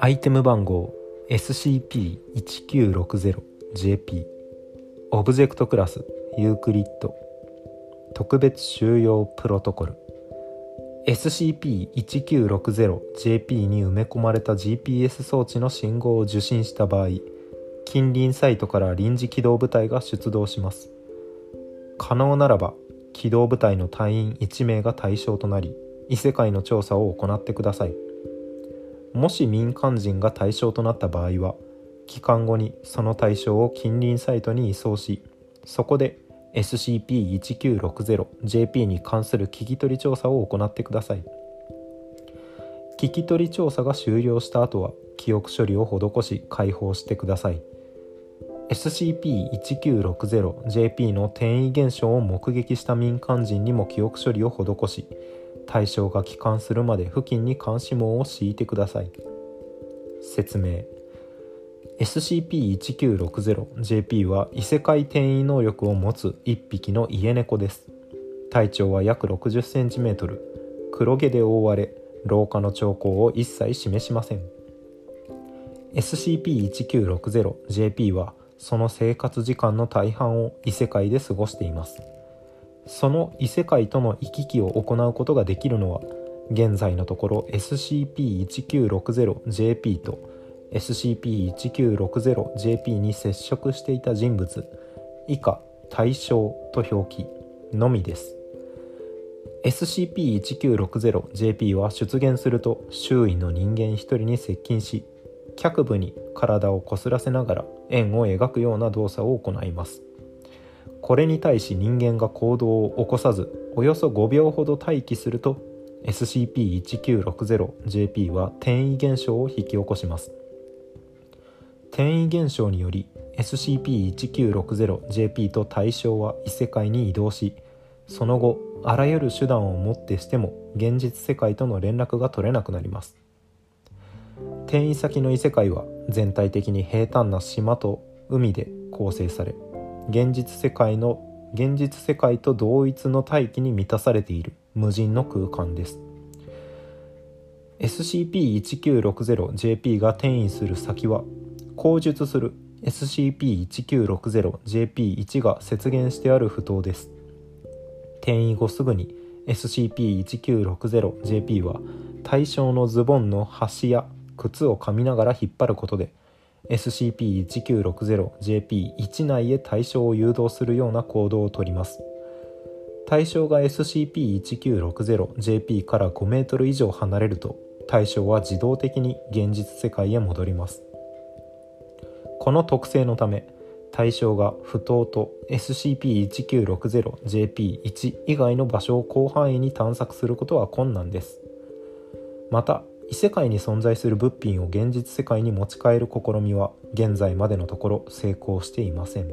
アイテム番号 SCP-1960JP オブジェクトクラスユークリッド特別収容プロトコル SCP-1960JP に埋め込まれた GPS 装置の信号を受信した場合近隣サイトから臨時機動部隊が出動します。可能ならば機動部隊の隊員1名が対象となり異世界の調査を行ってください。もし民間人が対象となった場合は帰還後にその対象を近隣サイトに移送しそこで SCP-1960JP に関する聞き取り調査を行ってください。聞き取り調査が終了した後は記憶処理を施し解放してください。SCP-1960JP の転移現象を目撃した民間人にも記憶処理を施し対象が帰還するまで付近に監視網を敷いてください。説明。SCP-1960JP は異世界転移能力を持つ1匹の家猫です。体長は約 60cm 黒毛で覆われ老化の兆候を一切示しません。SCP-1960JP はその生活時間の大半を異世界で過ごしています。その異世界との行き来を行うことができるのは現在のところ SCP-1960JP と SCP-1960JP に接触していた人物以下対象と表記のみです。SCP-1960JP は出現すると周囲の人間一人に接近し脚部に体をこすらせながら円を描くような動作を行います。これに対し人間が行動を起こさずおよそ5秒ほど待機すると SCP-1960JP は転移現象を引き起こします。転移現象により SCP-1960JP と対象は異世界に移動しその後あらゆる手段をもってしても現実世界との連絡が取れなくなります。転移先の異世界は全体的に平坦な島と海で構成され現実世界の現実世界と同一の大気に満たされている無人の空間です。SCP-1960JP が転移する先は口述する SCP-1960JP1 が接現してある不当です。転移後すぐに SCP-1960JP は対象のズボンの端や靴を噛みながら引っ張ることで SCP-1960JP1 内へ対象を誘導するような行動をとります。対象が SCP-1960JP から5メートル以上離れると対象は自動的に現実世界へ戻ります。この特性のため対象が不当と SCP-1960JP1 以外の場所を広範囲に探索することは困難です。また異世界に存在する物品を現実世界に持ち帰る試みは現在までのところ成功していません。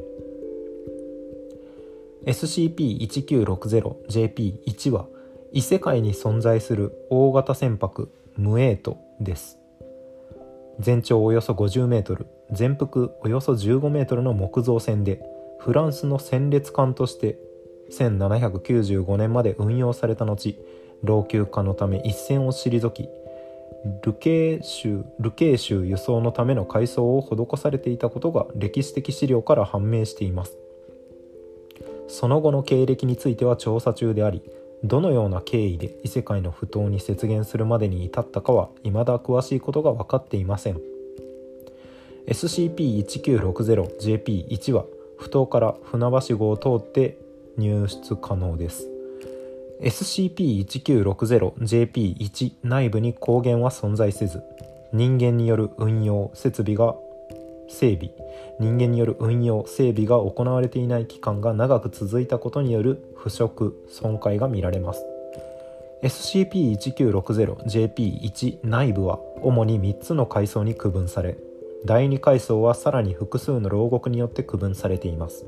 SCP-1960JP1 は異世界に存在する大型船舶ムエートです。全長およそ 50m 全幅およそ 15m の木造船でフランスの戦列艦として1795年まで運用された後老朽化のため一線を退きルケー州ルケ州輸送のための改装を施されていたことが歴史的資料から判明しています。その後の経歴については調査中でありどのような経緯で異世界の不当に接現するまでに至ったかは未だ詳しいことが分かっていません。SCP-1960JP1 は不当から船橋号を通って入出可能です。SCP-1960JP1 内部に光源は存在せず人間による運用設備が整備。人間による運用整備が行われていない期間が長く続いたことによる腐食損壊が見られます。SCP-1960JP1 内部は主に3つの階層に区分され第2階層はさらに複数の牢獄によって区分されています。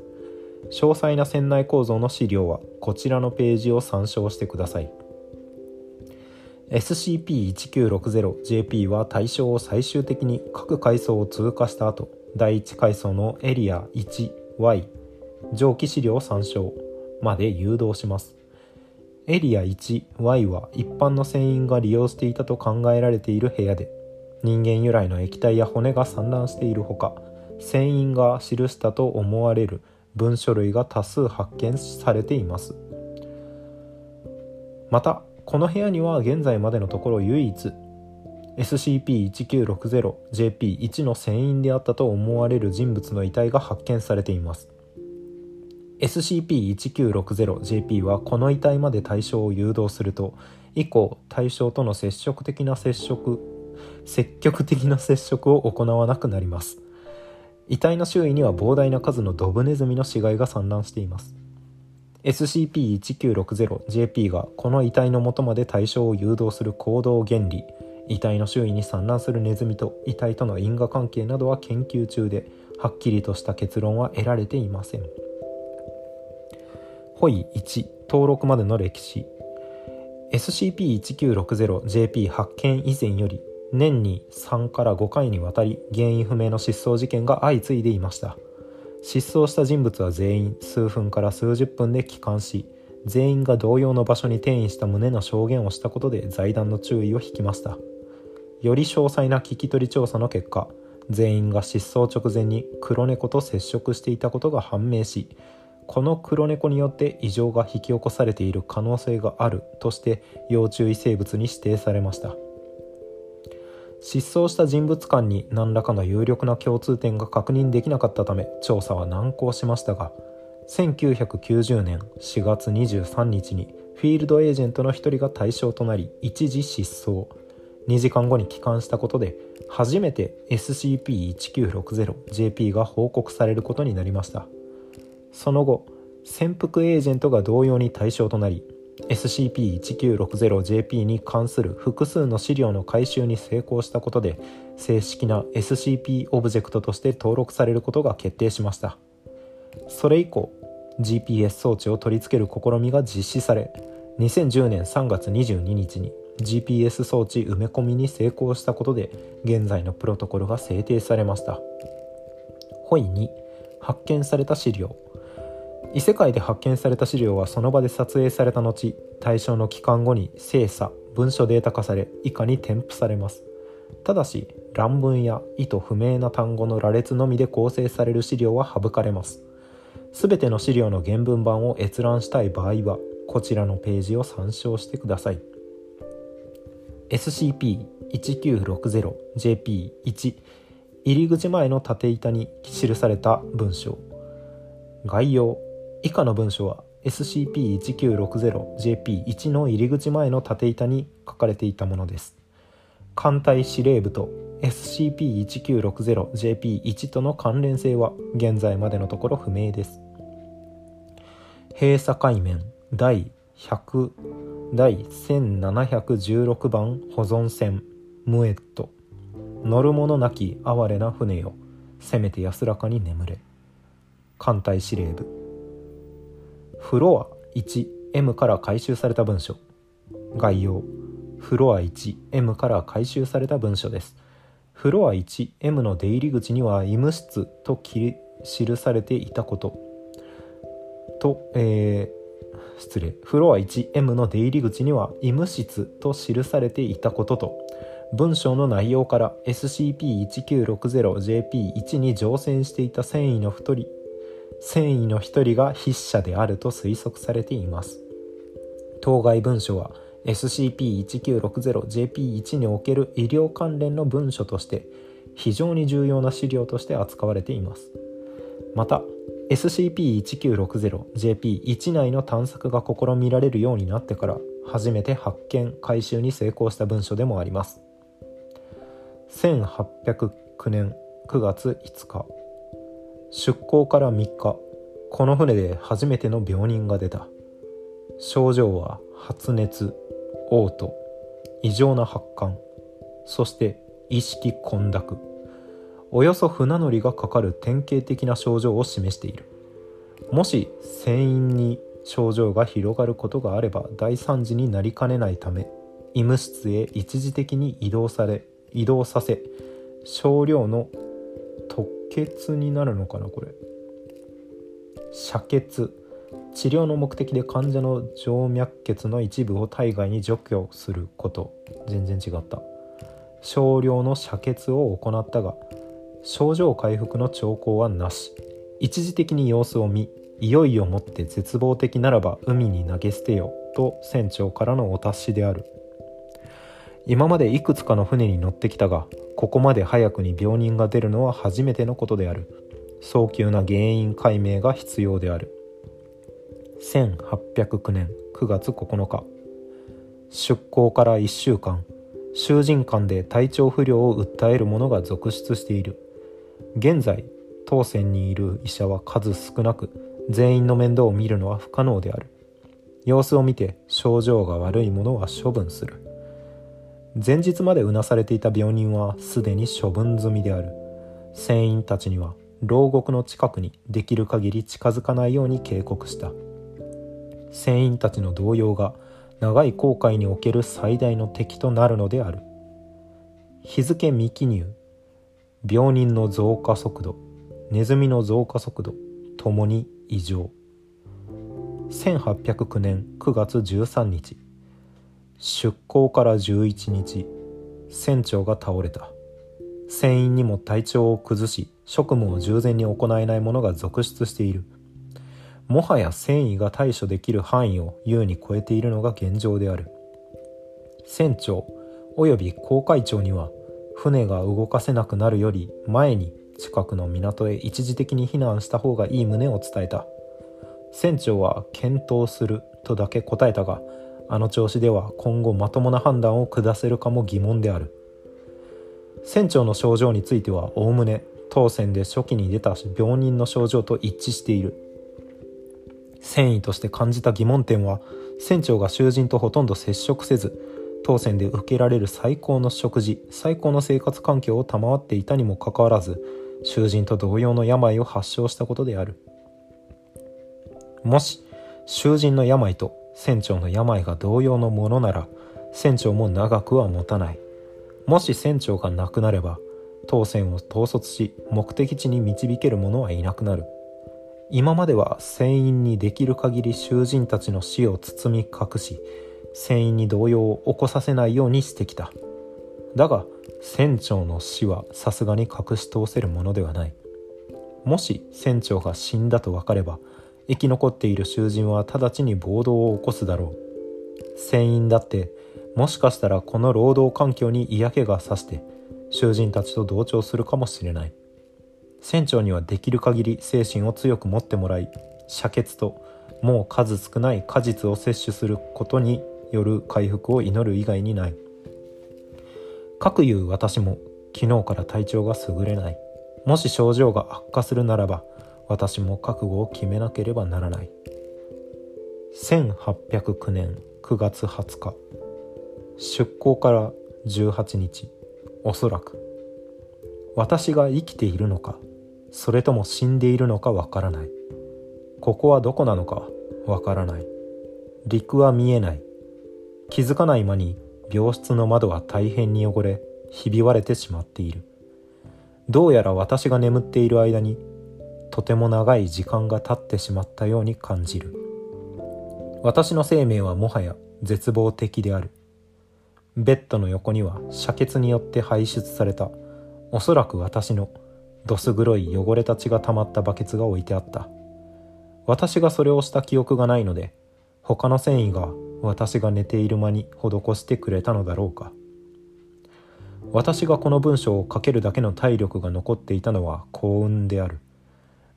詳細な船内構造の資料はこちらのページを参照してください。SCP-1960JP は対象を最終的に各階層を通過した後第1階層のエリア 1Y 上記資料参照まで誘導します。エリア 1Y は一般の船員が利用していたと考えられている部屋で人間由来の液体や骨が散乱しているほか船員が記したと思われる文書類が多数発見されています。またこの部屋には現在までのところ唯一 SCP-1960JP1 の船員であったと思われる人物の遺体が発見されています。SCP-1960JP はこの遺体まで対象を誘導すると以降対象との接触的な接触積極的な接触を行わなくなります。遺体の周囲には膨大な数のドブネズミの死骸が散乱しています。SCP-1960JP がこの遺体の元まで対象を誘導する行動原理。遺体の周囲に散乱するネズミと遺体との因果関係などは研究中ではっきりとした結論は得られていません。ホイ1登録までの歴史。SCP-1960JP 発見以前より年に3から5回にわたり原因不明の失踪事件が相次いでいました。失踪した人物は全員数分から数十分で帰還し全員が同様の場所に転移した旨の証言をしたことで財団の注意を引きました。より詳細な聞き取り調査の結果全員が失踪直前に黒猫と接触していたことが判明しこの黒猫によって異常が引き起こされている可能性があるとして要注意生物に指定されました。失踪した人物間に何らかの有力な共通点が確認できなかったため調査は難航しましたが1990年4月23日にフィールドエージェントの1人が対象となり一時失踪。2時間後に帰還したことで初めて SCP-1960JP が報告されることになりました。その後潜伏エージェントが同様に対象となり SCP-1960JP に関する複数の資料の回収に成功したことで正式な SCP オブジェクトとして登録されることが決定しました。それ以降 GPS 装置を取り付ける試みが実施され2010年3月22日に GPS 装置埋め込みに成功したことで現在のプロトコルが制定されました。ホイ2発見された資料。異世界で発見された資料はその場で撮影された後対象の期間後に精査文書データ化され以下に添付されます。ただし乱文や意図不明な単語の羅列のみで構成される資料は省かれます。すべての資料の原文版を閲覧したい場合はこちらのページを参照してください。SCP-1960JP1 入り口前の縦板に記された文章。概要。以下の文書は SCP-1960JP1 の入り口前の縦板に書かれていたものです。艦隊司令部と SCP-1960JP1 との関連性は現在までのところ不明です。閉鎖海面第100第1716番保存船ムエット。乗る者なき哀れな船よ。せめて安らかに眠れ。艦隊司令部。フロア 1M から回収された文書。概要。フロア 1M から回収された文書です。フロア 1M の出入り口には医務室と記されていたこと。と、えー、失礼。フロア 1M の出入り口には医務室と記されていたことと。文章の内容から SCP-1960JP1 に乗船していた繊維の1人繊維の1人が筆者であると推測されています。当該文書は SCP-1960JP1 における医療関連の文書として非常に重要な資料として扱われています。また SCP-1960JP1 内の探索が試みられるようになってから初めて発見回収に成功した文書でもあります。1809年9月5日出港から3日この船で初めての病人が出た。症状は発熱嘔吐異常な発汗そして意識混濁。およそ船乗りがかかる典型的な症状を示している。もし船員に症状が広がることがあれば大惨事になりかねないため医務室へ一時的に移動され移動させ少量の吐血になるのかなこれ。遮血。治療の目的で患者の静脈血の一部を体外に除去すること。全然違った少量の遮血を行ったが症状回復の兆候はなし。一時的に様子を見いよいよもって絶望的ならば海に投げ捨てよと船長からのお達しである。今までいくつかの船に乗ってきたがここまで早くに病人が出るのは初めてのことである。早急な原因解明が必要である。1809年9月9日。出港から1週間。囚人間で体調不良を訴える者が続出している。現在当選にいる医者は数少なく全員の面倒を見るのは不可能である。様子を見て症状が悪い者は処分する。前日までうなされていた病人はすでに処分済みである。船員たちには牢獄の近くにできる限り近づかないように警告した。船員たちの動揺が長い航海における最大の敵となるのである。日付未記入。病人の増加速度。ネズミの増加速度。ともに異常。1809年9月13日。出港から11日船長が倒れた。船員にも体調を崩し職務を従前に行えない者が続出している。もはや戦意が対処できる範囲を優に超えているのが現状である。船長及び航海長には船が動かせなくなるより前に近くの港へ一時的に避難した方がいい旨を伝えた。船長は検討するとだけ答えたがあの調子では今後まともな判断を下せるかも疑問である。船長の症状についてはおおむね当船で初期に出た病人の症状と一致している。繊維として感じた疑問点は船長が囚人とほとんど接触せず当船で受けられる最高の食事最高の生活環境を賜っていたにもかかわらず囚人と同様の病を発症したことである。もし囚人の病と船長の病が同様のものなら船長も長くは持たない。もし船長が亡くなれば当船を統率し目的地に導ける者はいなくなる。今までは船員にできる限り囚人たちの死を包み隠し船員に動揺を起こさせないようにしてきた。だが船長の死はさすがに隠し通せるものではない。もし船長が死んだと分かれば生き残っている囚人は直ちに暴動を起こすだろう。船員だってもしかしたらこの労働環境に嫌気がさして囚人たちと同調するかもしれない。船長にはできる限り精神を強く持ってもらい遮血ともう数少ない果実を摂取することによる回復を祈る以外にない。かくいう私も昨日から体調が優れない。もし症状が悪化するならば私も覚悟を決めなければならない。1809年9月20日。出港から18日。おそらく。私が生きているのかそれとも死んでいるのかわからない。ここはどこなのかわからない。陸は見えない。気づかない間に病室の窓は大変に汚れひび割れてしまっている。どうやら私が眠っている間にとても長い時間が経ってしまったように感じる。私の生命はもはや絶望的である。ベッドの横には遮血によって排出されたおそらく私のどす黒い汚れた血が溜まったバケツが置いてあった。私がそれをした記憶がないので他の繊維が私が寝ている間に施してくれたのだろうか。私がこの文章を書けるだけの体力が残っていたのは幸運である。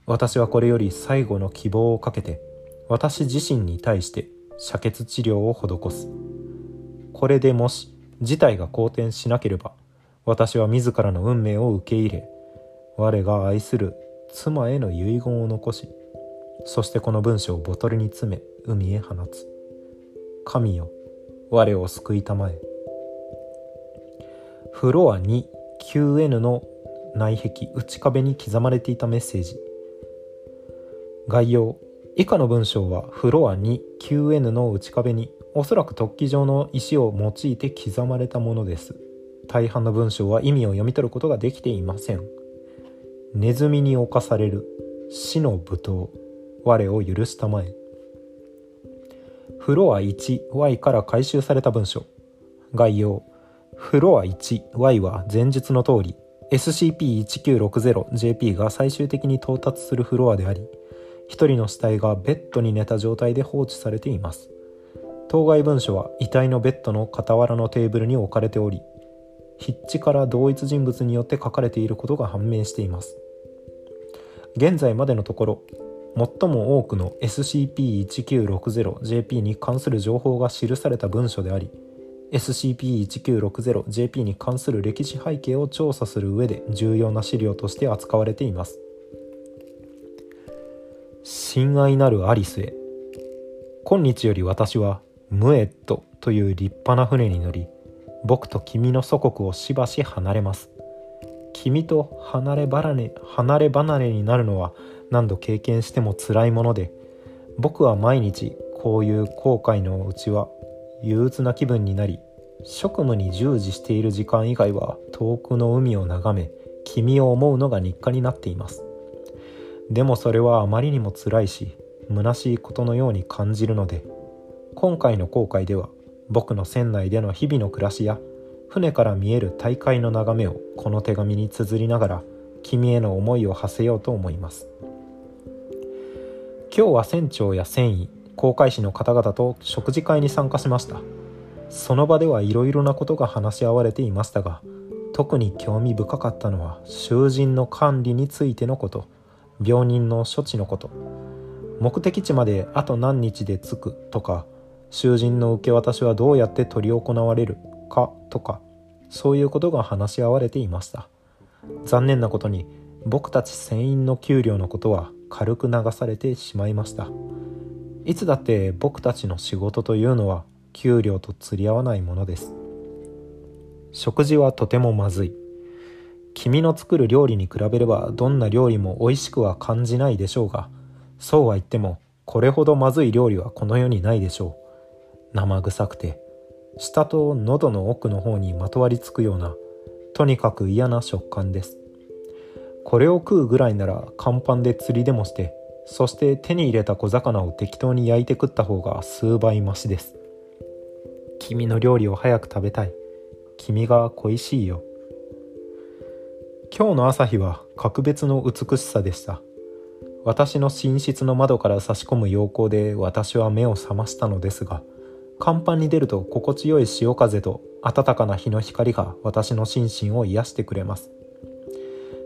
私はこれより最後の希望をかけて私自身に対して遮血治療を施す。これでもし事態が好転しなければ私は自らの運命を受け入れ我が愛する妻への遺言を残しそしてこの文章をボトルに詰め海へ放つ。神よ我を救いたまえ。フロア 2QN の内壁内壁に刻まれていたメッセージ。概要。以下の文章はフロア 2QN の内壁におそらく突起状の石を用いて刻まれたものです。大半の文章は意味を読み取ることができていません。ネズミに侵される。死の舞踏。我を許したまえ。フロア 1Y から回収された文書概要。フロア 1Y は前述の通り SCP-1960JP が最終的に到達するフロアであり一人の死体がベッドに寝た状態で放置されています。当該文書は遺体のベッドの傍らのテーブルに置かれており筆致から同一人物によって書かれていることが判明しています。現在までのところ最も多くの SCP-1960JP に関する情報が記された文書であり SCP-1960JP に関する歴史背景を調査する上で重要な資料として扱われています。親愛なるアリスへ。今日より私はムエットという立派な船に乗り僕と君の祖国をしばし離れます。君と離れ離れ離れ離れになるのは何度経験しても辛いもので僕は毎日こういう後悔のうちは憂鬱な気分になり職務に従事している時間以外は遠くの海を眺め君を思うのが日課になっています。でもそれはあまりにも辛いし虚しいことのように感じるので今回の後悔では僕の船内での日々の暮らしや船から見える大海の眺めをこの手紙に綴りながら君への思いを馳せようと思います。今日は船長や船医航海士の方々と食事会に参加しました。その場ではいろいろなことが話し合われていましたが特に興味深かったのは囚人の管理についてのこと。病人の処置のこと。目的地まであと何日で着くとか囚人の受け渡しはどうやって執り行われるかとかそういうことが話し合われていました。残念なことに僕たち船員の給料のことは軽く流されてしまいました。いつだって僕たちの仕事というのは給料と釣り合わないものです。食事はとてもまずい。君の作る料理に比べればどんな料理も美味しくは感じないでしょうがそうは言ってもこれほどまずい料理はこの世にないでしょう。生臭くて舌と喉の奥の方にまとわりつくようなとにかく嫌な食感です。これを食うぐらいなら乾パンで釣りでもしてそして手に入れた小魚を適当に焼いて食った方が数倍マシです。君の料理を早く食べたい。君が恋しいよ。今日の朝日は格別の美しさでした。私の寝室の窓から差し込む陽光で私は目を覚ましたのですが甲板に出ると心地よい潮風と暖かな日の光が私の心身を癒してくれます。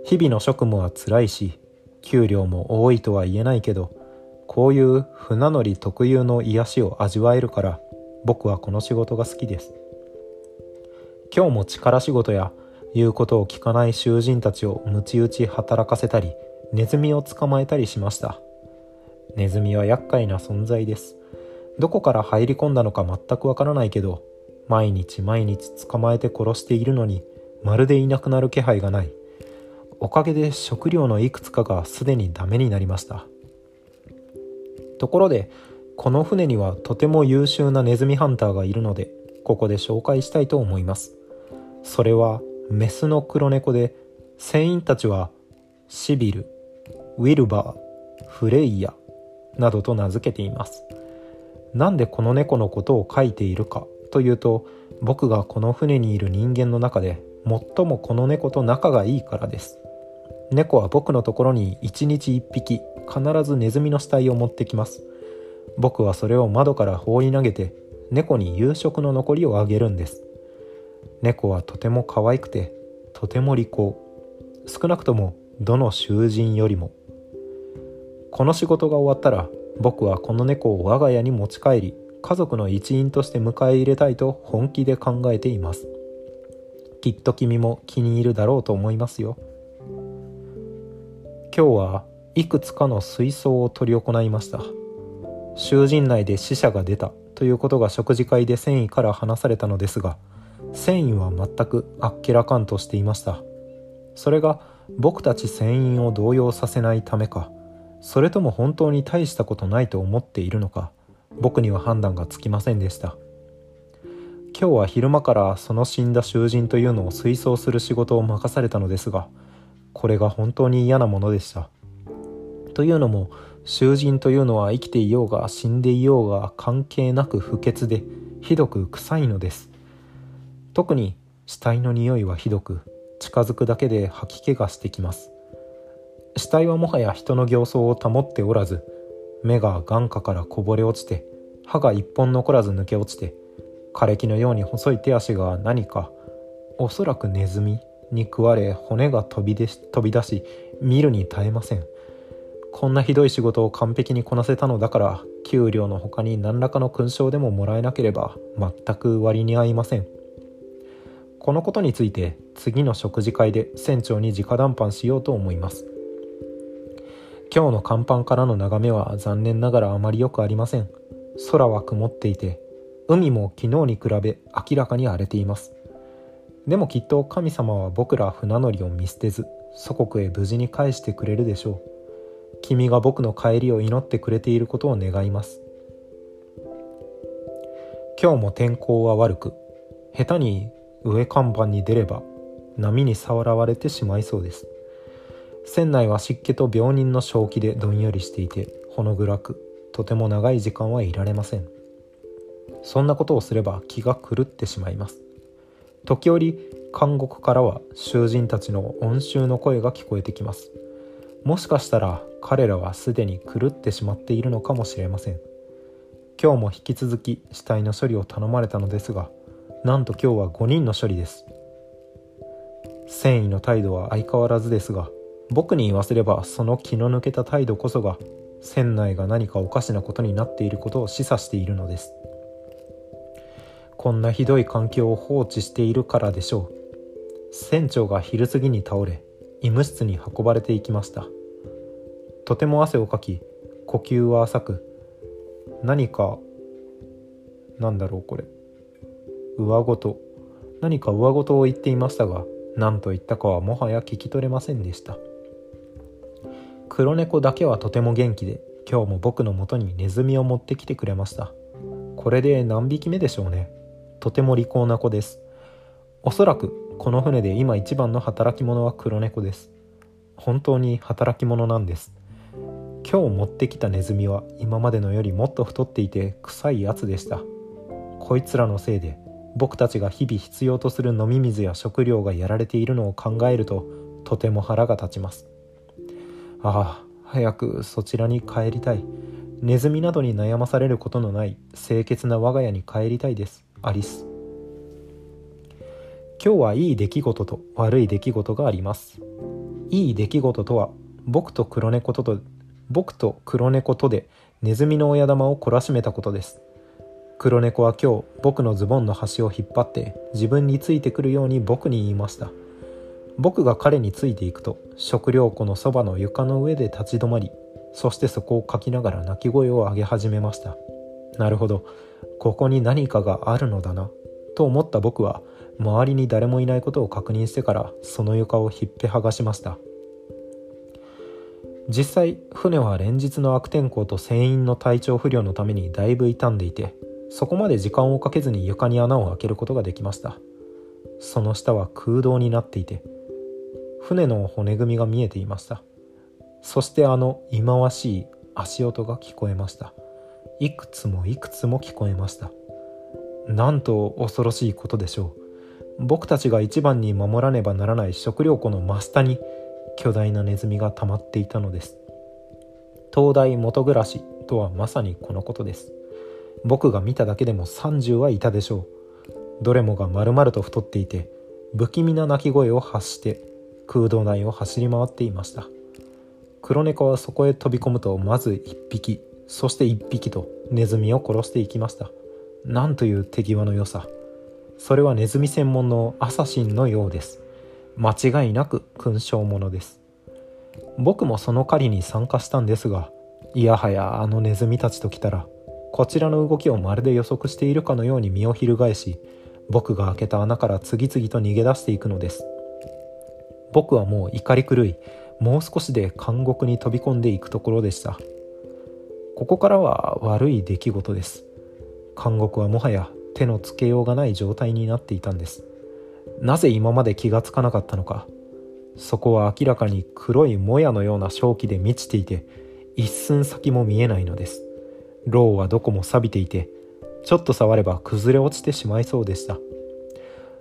日々の職務は辛いし給料も多いとは言えないけどこういう船乗り特有の癒しを味わえるから僕はこの仕事が好きです。今日も力仕事や言うことを聞かない囚人たちを鞭打ち働かせたりネズミを捕まえたりしました。ネズミは厄介な存在です。どこから入り込んだのか全くわからないけど毎日毎日捕まえて殺しているのにまるでいなくなる気配がない。おかげで食料のいくつかがすでにダメになりました。ところでこの船にはとても優秀なネズミハンターがいるのでここで紹介したいと思います。それはメスの黒猫で船員たちはシビルウィルバーフレイヤなどと名付けています。なんでこの猫のことを書いているかというと僕がこの船にいる人間の中で最もこの猫と仲がいいからです。猫は僕のところに1日1匹必ずネズミの死体を持ってきます。僕はそれを窓から放り投げて猫に夕食の残りをあげるんです。猫はとても可愛くてとても利口。少なくともどの囚人よりも。この仕事が終わったら僕はこの猫を我が家に持ち帰り家族の一員として迎え入れたいと本気で考えています。きっと君も気に入るだろうと思いますよ。今日はいくつかの水槽を執り行いました。囚人内で死者が出たということが食事会で繊維から話されたのですが繊維は全くあっけらかんとしていました。それが僕たち船員を動揺させないためかそれとも本当に大したことないと思っているのか僕には判断がつきませんでした。今日は昼間からその死んだ囚人というのを推奨する仕事を任されたのですがこれが本当に嫌なものでした。というのも囚人というのは生きていようが死んでいようが関係なく不潔でひどく臭いのです。特に死体の匂いはひどく近づくだけで吐き気がしてきます。死体はもはや人の形相を保っておらず目が眼下からこぼれ落ちて歯が一本残らず抜け落ちて枯れ木のように細い手足が何かおそらくネズミに食われ骨が飛びで飛び出し見るに耐えません。こんなひどい仕事を完璧にこなせたのだから給料の他に何らかの勲章でももらえなければ全く割に合いません。このことについて次の食事会で船長に直談判しようと思います。今日の甲板からの眺めは残念ながらあまり良くありません。空は曇っていて海も昨日に比べ明らかに荒れています。でもきっと神様は僕ら船乗りを見捨てず祖国へ無事に返してくれるでしょう。君が僕の帰りを祈ってくれていることを願います。今日も天候は悪く下手に上看板に出れば波にさらわれてしまいそうです。船内は湿気と病人の正気でどんよりしていてほの暗くとても長い時間はいられません。そんなことをすれば気が狂ってしまいます。時折監獄からは囚人たちの音臭の声が聞こえてきます。もしかしたら彼らはすでに狂ってしまっているのかもしれません。今日も引き続き死体の処理を頼まれたのですがなんと今日は5人の処理です。繊維の態度は相変わらずですが僕に言わせればその気の抜けた態度こそが船内が何かおかしなことになっていることを示唆しているのです。こんなひどい環境を放置しているからでしょう。船長が昼過ぎに倒れ医務室に運ばれていきました。とても汗をかき呼吸は浅く何かなんだろうこれ。上ごと何か上ごとを言っていましたが何と言ったかはもはや聞き取れませんでした。黒猫だけはとても元気で今日も僕のもとにネズミを持ってきてくれました。これで何匹目でしょうね。とても利口な子です。おそらくこの船で今一番の働き者は黒猫です。本当に働き者なんです。今日持ってきたネズミは今までのよりもっと太っていて臭いやつでした。こいつらのせいで僕たちが日々必要とする飲み水や食料がやられているのを考えるととても腹が立ちます。ああ早くそちらに帰りたい。ネズミなどに悩まされることのない清潔な我が家に帰りたいです。アリス。今日はいい出来事と悪い出来事があります。いい出来事とは僕と黒猫とと僕と黒猫とでネズミの親玉を懲らしめたことです。黒猫は今日僕のズボンの端を引っ張って自分についてくるように僕に言いました。僕が彼についていくと食料庫のそばの床の上で立ち止まりそしてそこをかきながら鳴き声を上げ始めました。なるほど。ここに何かがあるのだなと思った僕は周りに誰もいないことを確認してからその床を引っぺ剥がしました。実際船は連日の悪天候と船員の体調不良のためにだいぶ傷んでいてそこまで時間をかけずに床に穴を開けることができました。その下は空洞になっていて船の骨組みが見えていました。そしてあの忌まわしい足音が聞こえました。いくつもいくつも聞こえました。なんと恐ろしいことでしょう。僕たちが一番に守らねばならない食料庫の真下に巨大なネズミが溜まっていたのです。東大元暮らしとはまさにこのことです。僕が見ただけでも30はいたでしょう。どれもが丸々と太っていて不気味な鳴き声を発して空洞内を走り回っていました。黒猫はそこへ飛び込むとまず1匹そして1匹とネズミを殺していきました。なんという手際の良さ。それはネズミ専門のアサシンのようです。間違いなく勲章ものです。僕もその狩りに参加したんですがいやはやあのネズミたちと来たらこちらの動きをまるで予測しているかのように身を翻し僕が開けた穴から次々と逃げ出していくのです。僕はもう怒り狂いもう少しで監獄に飛び込んでいくところでした。ここからは悪い出来事です。監獄はもはや手のつけようがない状態になっていたんです。なぜ今まで気がつかなかったのか。そこは明らかに黒いもやのような正気で満ちていて一寸先も見えないのです。ロウはどこも錆びていてちょっと触れば崩れ落ちてしまいそうでした。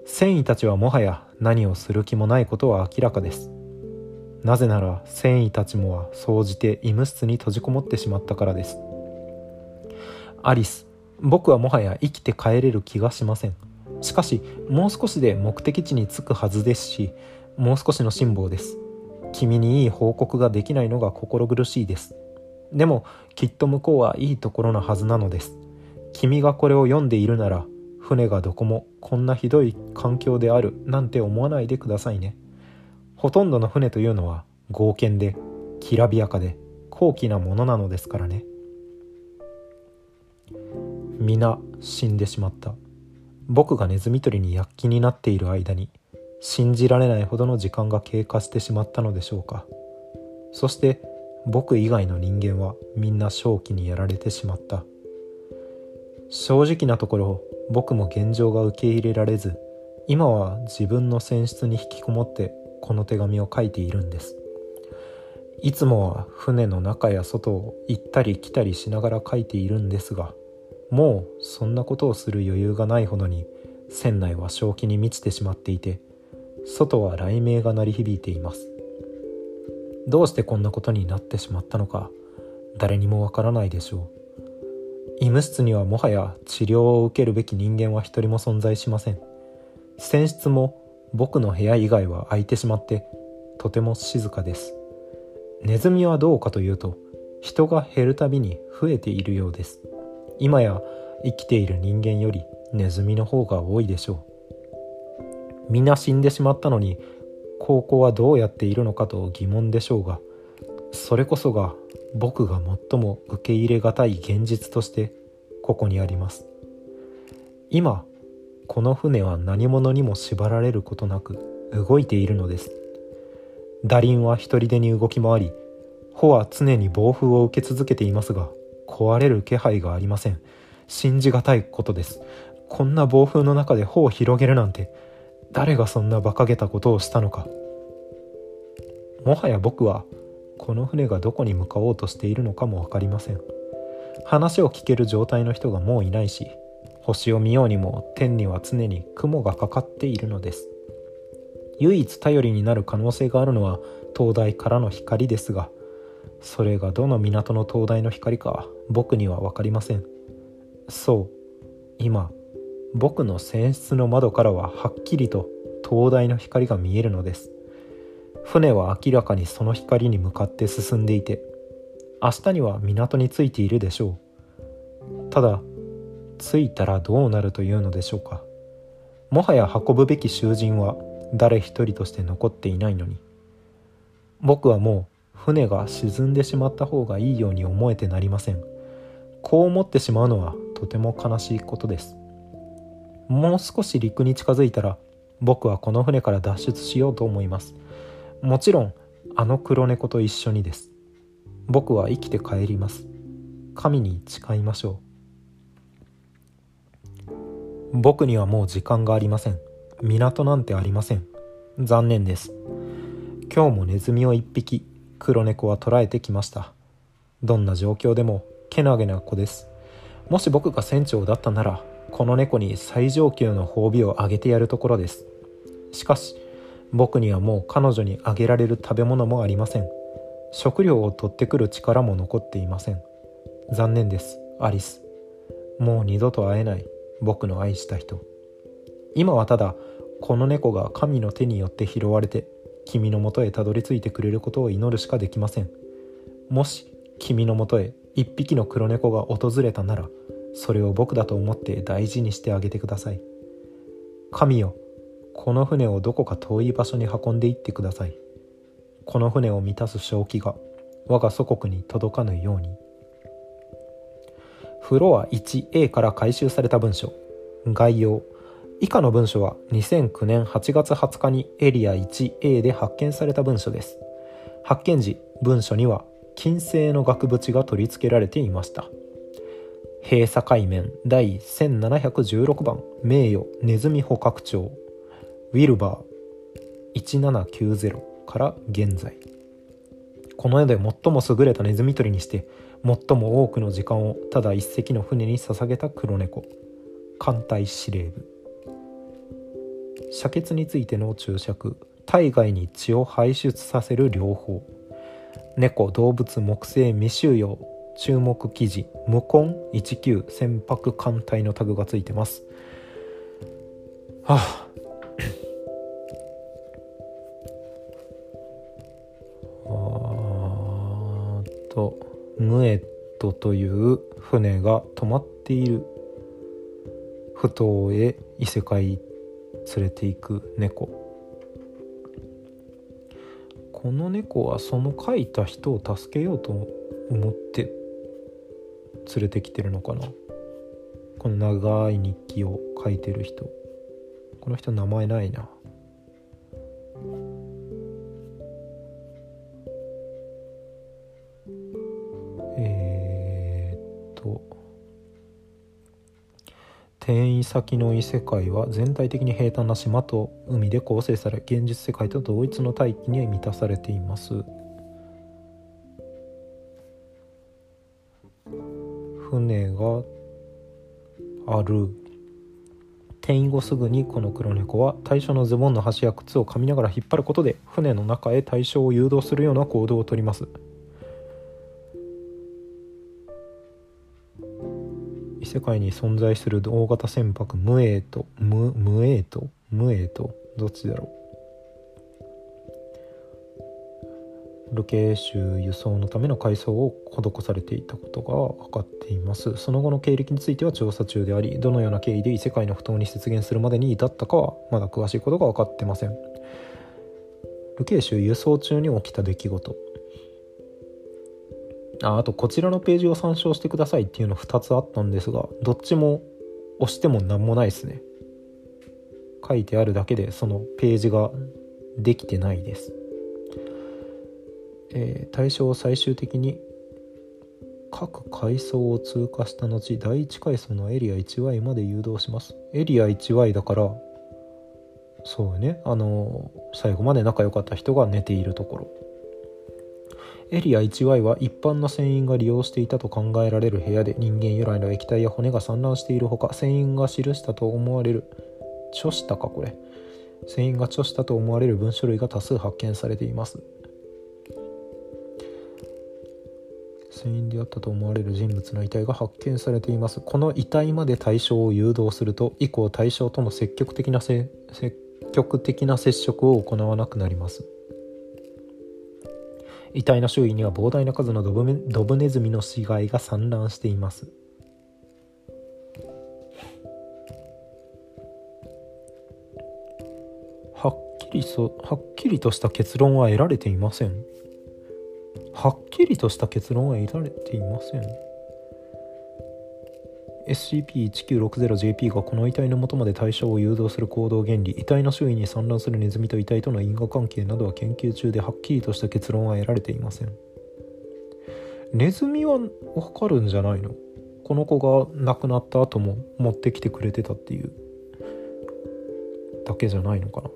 繊維たちはもはや何をする気もないことは明らかです。なぜなら繊維たちもは総じて医務室に閉じこもってしまったからです。アリス僕はもはや生きて帰れる気がしません。しかしもう少しで目的地に着くはずですしもう少しの辛抱です。君にいい報告ができないのが心苦しいです。でもきっと向こうはいいところのはずなのです。君がこれを読んでいるなら船がどこもこんなひどい環境であるなんて思わないでくださいね。ほとんどの船というのは剛健できらびやかで高貴なものなのですからね。皆死んでしまった。僕がネズミ捕りに躍起になっている間に信じられないほどの時間が経過してしまったのでしょうか。そして僕以外の人間はみんな正気にやられてしまった。正直なところ僕も現状が受け入れられず今は自分の船室に引きこもってこの手紙を書いているんです。いつもは船の中や外を行ったり来たりしながら書いているんですがもうそんなことをする余裕がないほどに船内は正気に満ちてしまっていて外は雷鳴が鳴り響いています。どうしてこんなことになってしまったのか誰にもわからないでしょう。医務室にはもはや治療を受けるべき人間は一人も存在しません。船室も僕の部屋以外は空いてしまってとても静かです。ネズミはどうかというと人が減るたびに増えているようです。今や生きている人間よりネズミの方が多いでしょう。みんな死んでしまったのに高校はどうやっているのかと疑問でしょうがそれこそが僕が最も受け入れがたい現実としてここにあります。今この船は何者にも縛られることなく動いているのです。ダリンは一人でに動き回り帆は常に暴風を受け続けていますが壊れる気配がありません。信じがたいことです。こんな暴風の中で帆を広げるなんて誰がそんな馬鹿げたことをしたのか。もはや僕はこの船がどこに向かおうとしているのかも分かりません。話を聞ける状態の人がもういないし星を見ようにも天には常に雲がかかっているのです。唯一頼りになる可能性があるのは灯台からの光ですがそれがどの港の灯台の光か僕には分かりません。そう今僕の船室の窓からははっきりと灯台の光が見えるのです。船は明らかにその光に向かって進んでいて明日には港に着いているでしょう。ただ着いたらどうなるというのでしょうか。もはや運ぶべき囚人は誰一人として残っていないのに。僕はもう船が沈んでしまった方がいいように思えてなりません。こう思ってしまうのはとても悲しいことです。もう少し陸に近づいたら僕はこの船から脱出しようと思います。もちろんあの黒猫と一緒にです。僕は生きて帰ります。神に誓いましょう。僕にはもう時間がありません。港なんてありません。残念です。今日もネズミを一匹黒猫は捕らえてきました。どんな状況でもけなげな子です。もし僕が船長だったならこの猫に最上級の褒美をあげてやるところです。しかし僕にはもう彼女にあげられる食べ物もありません。食料を取ってくる力も残っていません。残念ですアリス。もう二度と会えない僕の愛した人。今はただこの猫が神の手によって拾われて君のもとへたどり着いてくれることを祈るしかできません。もし君のもとへ一匹の黒猫が訪れたならそれを僕だと思って大事にしてあげてください。神よこの船をどこか遠い場所に運んでいってください。この船を満たす正気が我が祖国に届かぬように。フロア 1A から回収された文書。概要。以下の文書は2009年8月20日にエリア 1A で発見された文書です。発見時文書には金星の額縁が取り付けられていました。閉鎖海面第1716番名誉ネズミ捕獲長ウィルバー1790から現在。この世で最も優れたネズミ捕りにして最も多くの時間をただ一隻の船に捧げた黒猫。艦隊司令部。遮血についての注釈。体外に血を排出させる療法。猫動物木星未収容。注目記事無根19船舶艦隊のタグがついてます。はあ。あとムエットという船が止まっている埠頭へ異世界連れていく猫。この猫はその描いた人を助けようと思って連れてきてるのかな？この長い日記を書いてる人。この人名前ないな。えっと転移先の異世界は全体的に平坦な島と海で構成され現実世界と同一の大気に満たされています。ある。転移後すぐにこの黒猫は対象のズボンの端や靴を噛みながら引っ張ることで船の中へ対象を誘導するような行動をとります。異世界に存在する大型船舶ムエートムムエートムエートどっちだろう。ロケ州輸送のための改装を施されていたことが分かっています。その後の経歴については調査中でありどのような経緯で異世界の不当に出現するまでに至ったかはまだ詳しいことが分かってません。ルケ州輸送中に起きた出来事。ああとこちらのページを参照してくださいっていうの2つあったんですがどっちも押しても何もないですね。書いてあるだけでそのページができてないです、えー、対象を最終的に各階層を通過した後第1階層のエリア 1Y まで誘導します。エリア 1Y だからそうねあの最後まで仲良かった人が寝ているところ。エリア 1Y は一般の船員が利用していたと考えられる部屋で人間由来の液体や骨が散乱しているほか船員が記したと思われる著したかこれ。船員が著したと思われる文書類が多数発見されています。船員であったと思われる人物の遺体が発見されています。この遺体まで対象を誘導すると以降対象との積極的な積極的な接触を行わなくなります。遺体の周囲には膨大な数のドブドブネズミの死骸が散乱しています。はっきりそはっきりとした結論は得られていません。はっきりとした結論は得られていません。SCP-1960JP がこの遺体の元まで対象を誘導する行動原理遺体の周囲に散乱するネズミと遺体との因果関係などは研究中ではっきりとした結論は得られていません。ネズミはわかるんじゃないの？この子が亡くなった後も持ってきてくれてたっていうだけじゃないのかな？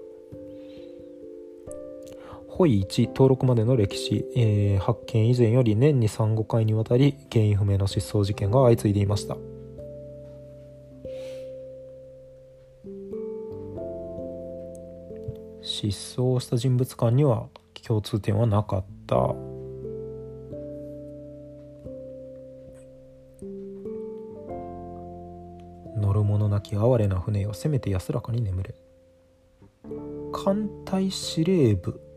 ホイ1登録までの歴史、えー、発見以前より年に35回にわたり原因不明の失踪事件が相次いでいました。失踪した人物間には共通点はなかった。乗る者なき哀れな船よせめて安らかに眠れ。艦隊司令部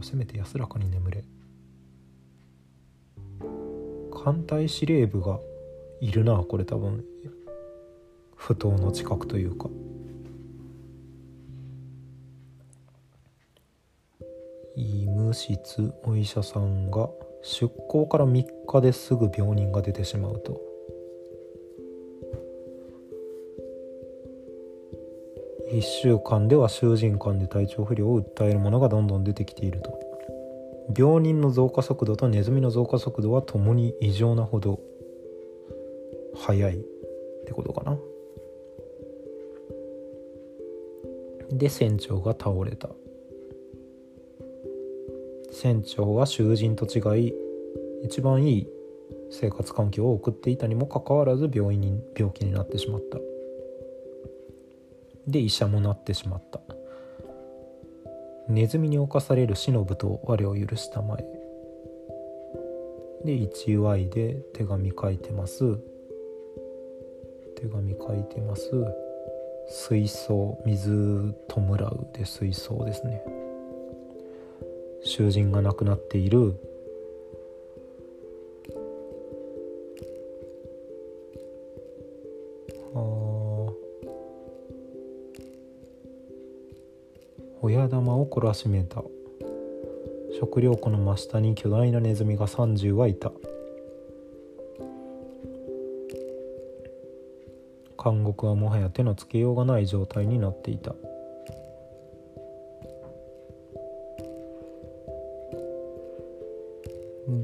よせめて安らかに眠れ。艦隊司令部がいるなこれ多分。不当の近くというか。医務室お医者さんが出向から3日ですぐ病人が出てしまうと。1週間では囚人間で体調不良を訴えるものがどんどん出てきていると。病人の増加速度とネズミの増加速度はともに異常なほど速いってことかな。で船長が倒れた。船長は囚人と違い一番いい生活環境を送っていたにもかかわらず病院に病気になってしまった。で医者もなってしまった。ネズミに侵される忍と我を許したまえ。で 1Y で手紙書いてます。手紙書いてます。水槽水弔うで水槽ですね。囚人が亡くなっている親玉を懲らしめた。食料庫の真下に巨大なネズミが30はいた。監獄はもはや手のつけようがない状態になっていた。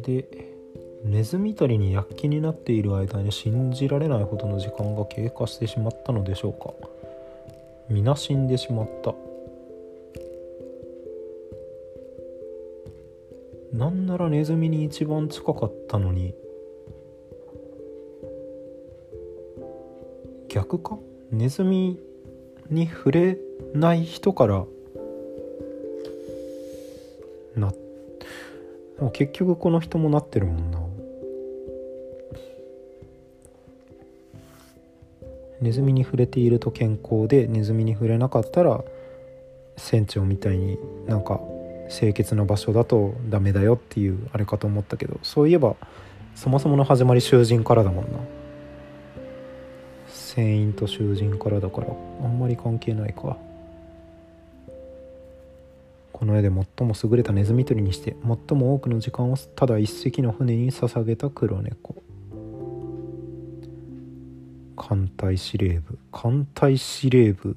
でネズミ捕りに躍起になっている間に信じられないほどの時間が経過してしまったのでしょうか。皆死んでしまった。なんならネズミに一番近かったのに。逆か？ネズミに触れない人から。なでも結局この人もなってるもんな。ネズミに触れていると健康でネズミに触れなかったら船長みたいになんか清潔な場所だとダメだよっていうあれかと思ったけどそういえばそもそもの始まり囚人からだもんな。船員と囚人からだからあんまり関係ないか。この絵で最も優れたネズミ捕りにして最も多くの時間をただ一隻の船に捧げた黒猫。艦隊司令部艦隊司令部。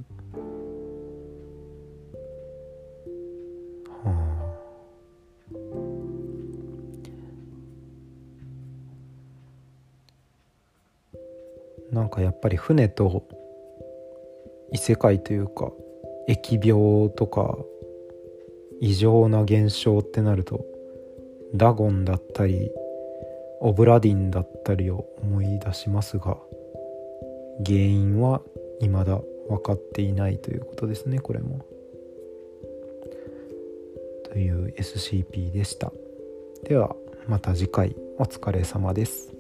なんかやっぱり船と異世界というか疫病とか異常な現象ってなるとダゴンだったりオブラディンだったりを思い出しますが原因は未だ分かっていないということですねこれも。という SCP でした。ではまた次回お疲れ様です。